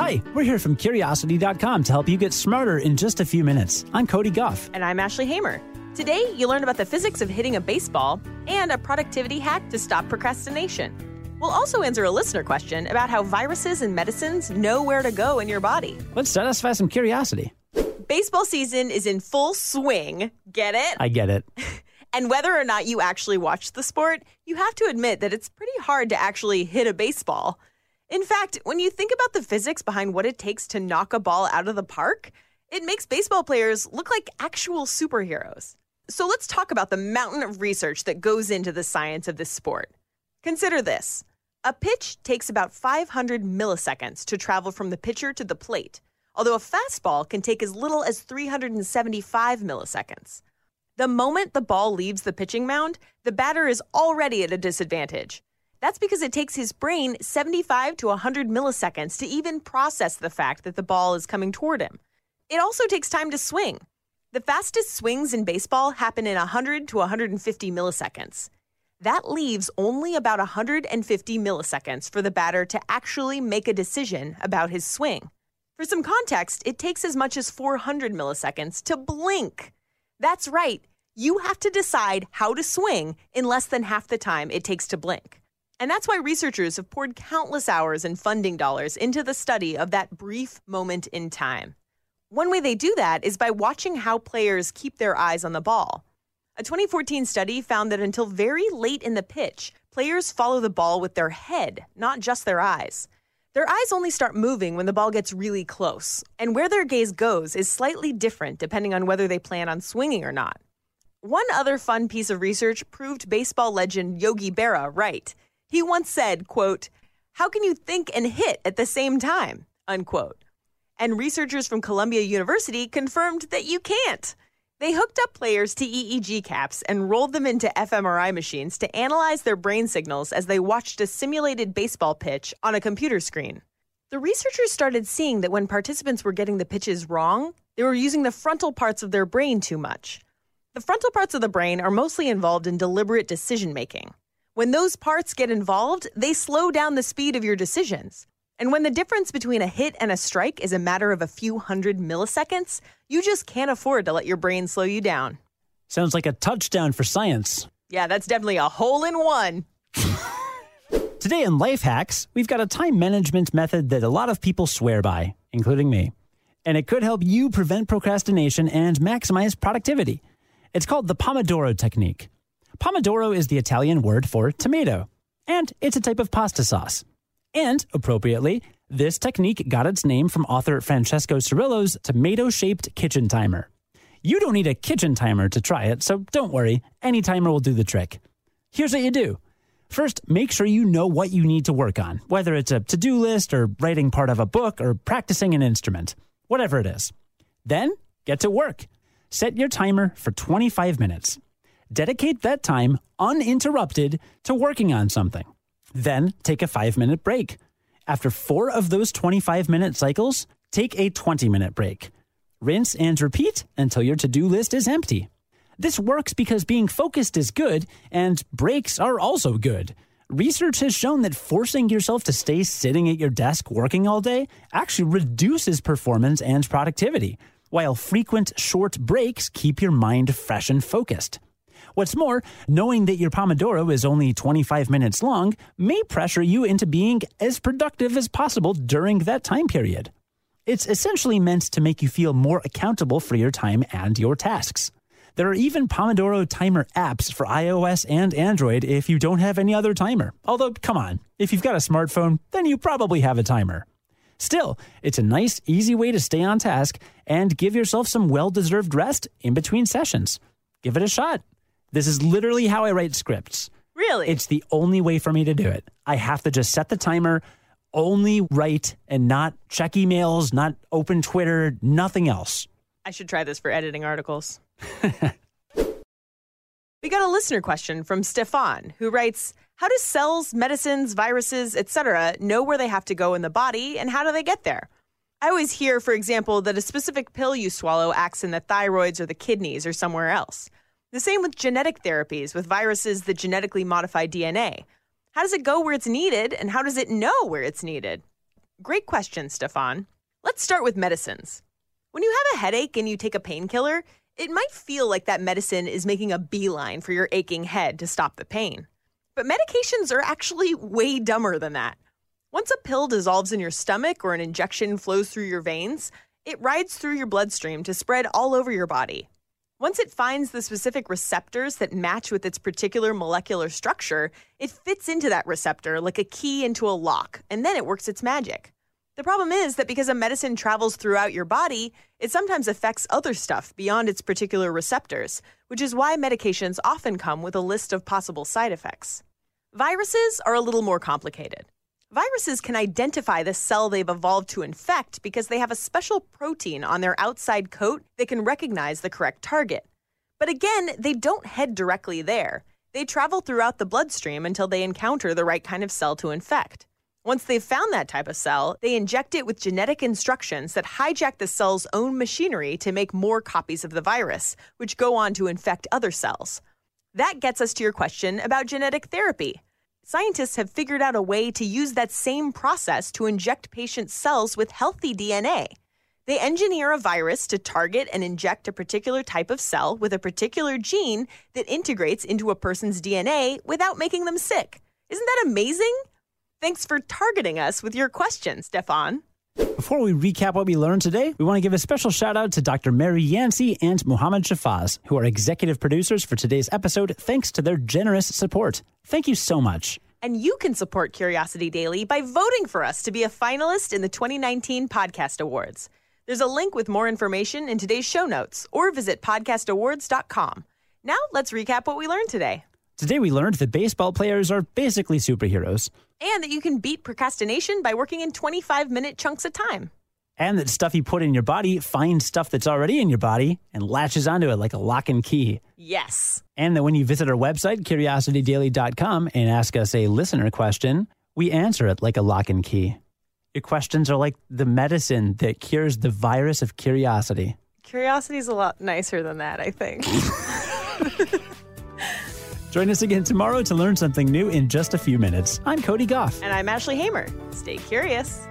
Hi, we're here from Curiosity.com to help you get smarter in just a few minutes. I'm Cody Gough. And I'm Ashley Hamer. Today, you learn about the physics of hitting a baseball and a productivity hack to stop procrastination. We'll also answer a listener question about how viruses and medicines know where to go in your body. Let's satisfy some curiosity. Baseball season is in full swing. Get it? I get it. And whether or not you actually watch the sport, you have to admit that it's pretty hard to actually hit a baseball. In fact, when you think about the physics behind what it takes to knock a ball out of the park, it makes baseball players look like actual superheroes. So let's talk about the mountain of research that goes into the science of this sport. Consider this a pitch takes about 500 milliseconds to travel from the pitcher to the plate, although a fastball can take as little as 375 milliseconds. The moment the ball leaves the pitching mound, the batter is already at a disadvantage. That's because it takes his brain 75 to 100 milliseconds to even process the fact that the ball is coming toward him. It also takes time to swing. The fastest swings in baseball happen in 100 to 150 milliseconds. That leaves only about 150 milliseconds for the batter to actually make a decision about his swing. For some context, it takes as much as 400 milliseconds to blink. That's right, you have to decide how to swing in less than half the time it takes to blink. And that's why researchers have poured countless hours and funding dollars into the study of that brief moment in time. One way they do that is by watching how players keep their eyes on the ball. A 2014 study found that until very late in the pitch, players follow the ball with their head, not just their eyes. Their eyes only start moving when the ball gets really close, and where their gaze goes is slightly different depending on whether they plan on swinging or not. One other fun piece of research proved baseball legend Yogi Berra right. He once said, quote, How can you think and hit at the same time? Unquote. And researchers from Columbia University confirmed that you can't. They hooked up players to EEG caps and rolled them into fMRI machines to analyze their brain signals as they watched a simulated baseball pitch on a computer screen. The researchers started seeing that when participants were getting the pitches wrong, they were using the frontal parts of their brain too much. The frontal parts of the brain are mostly involved in deliberate decision making. When those parts get involved, they slow down the speed of your decisions. And when the difference between a hit and a strike is a matter of a few hundred milliseconds, you just can't afford to let your brain slow you down. Sounds like a touchdown for science. Yeah, that's definitely a hole in one. Today in Life Hacks, we've got a time management method that a lot of people swear by, including me. And it could help you prevent procrastination and maximize productivity. It's called the Pomodoro Technique. Pomodoro is the Italian word for tomato, and it's a type of pasta sauce. And, appropriately, this technique got its name from author Francesco Cirillo's tomato shaped kitchen timer. You don't need a kitchen timer to try it, so don't worry, any timer will do the trick. Here's what you do First, make sure you know what you need to work on, whether it's a to do list or writing part of a book or practicing an instrument, whatever it is. Then, get to work. Set your timer for 25 minutes. Dedicate that time uninterrupted to working on something. Then, take a five minute break. After four of those 25 minute cycles, take a 20 minute break. Rinse and repeat until your to do list is empty. This works because being focused is good and breaks are also good. Research has shown that forcing yourself to stay sitting at your desk working all day actually reduces performance and productivity, while frequent short breaks keep your mind fresh and focused. What's more, knowing that your Pomodoro is only 25 minutes long may pressure you into being as productive as possible during that time period. It's essentially meant to make you feel more accountable for your time and your tasks. There are even Pomodoro timer apps for iOS and Android if you don't have any other timer. Although, come on, if you've got a smartphone, then you probably have a timer. Still, it's a nice, easy way to stay on task and give yourself some well deserved rest in between sessions. Give it a shot. This is literally how I write scripts. Really? It's the only way for me to do it. I have to just set the timer, only write and not check emails, not open Twitter, nothing else. I should try this for editing articles. we got a listener question from Stefan who writes, "How do cells, medicines, viruses, etc. know where they have to go in the body and how do they get there?" I always hear, for example, that a specific pill you swallow acts in the thyroids or the kidneys or somewhere else. The same with genetic therapies with viruses that genetically modify DNA. How does it go where it's needed and how does it know where it's needed? Great question, Stefan. Let's start with medicines. When you have a headache and you take a painkiller, it might feel like that medicine is making a beeline for your aching head to stop the pain. But medications are actually way dumber than that. Once a pill dissolves in your stomach or an injection flows through your veins, it rides through your bloodstream to spread all over your body. Once it finds the specific receptors that match with its particular molecular structure, it fits into that receptor like a key into a lock, and then it works its magic. The problem is that because a medicine travels throughout your body, it sometimes affects other stuff beyond its particular receptors, which is why medications often come with a list of possible side effects. Viruses are a little more complicated. Viruses can identify the cell they've evolved to infect because they have a special protein on their outside coat that can recognize the correct target. But again, they don't head directly there. They travel throughout the bloodstream until they encounter the right kind of cell to infect. Once they've found that type of cell, they inject it with genetic instructions that hijack the cell's own machinery to make more copies of the virus, which go on to infect other cells. That gets us to your question about genetic therapy scientists have figured out a way to use that same process to inject patients' cells with healthy DNA. They engineer a virus to target and inject a particular type of cell with a particular gene that integrates into a person's DNA without making them sick. Isn't that amazing? Thanks for targeting us with your question, Stefan. Before we recap what we learned today, we want to give a special shout out to Dr. Mary Yancey and Muhammad Shafaz, who are executive producers for today's episode, thanks to their generous support. Thank you so much. And you can support Curiosity Daily by voting for us to be a finalist in the 2019 Podcast Awards. There's a link with more information in today's show notes or visit podcastawards.com. Now, let's recap what we learned today. Today, we learned that baseball players are basically superheroes. And that you can beat procrastination by working in 25 minute chunks of time. And that stuff you put in your body finds stuff that's already in your body and latches onto it like a lock and key. Yes. And that when you visit our website, curiositydaily.com, and ask us a listener question, we answer it like a lock and key. Your questions are like the medicine that cures the virus of curiosity. Curiosity is a lot nicer than that, I think. Join us again tomorrow to learn something new in just a few minutes. I'm Cody Gough. And I'm Ashley Hamer. Stay curious.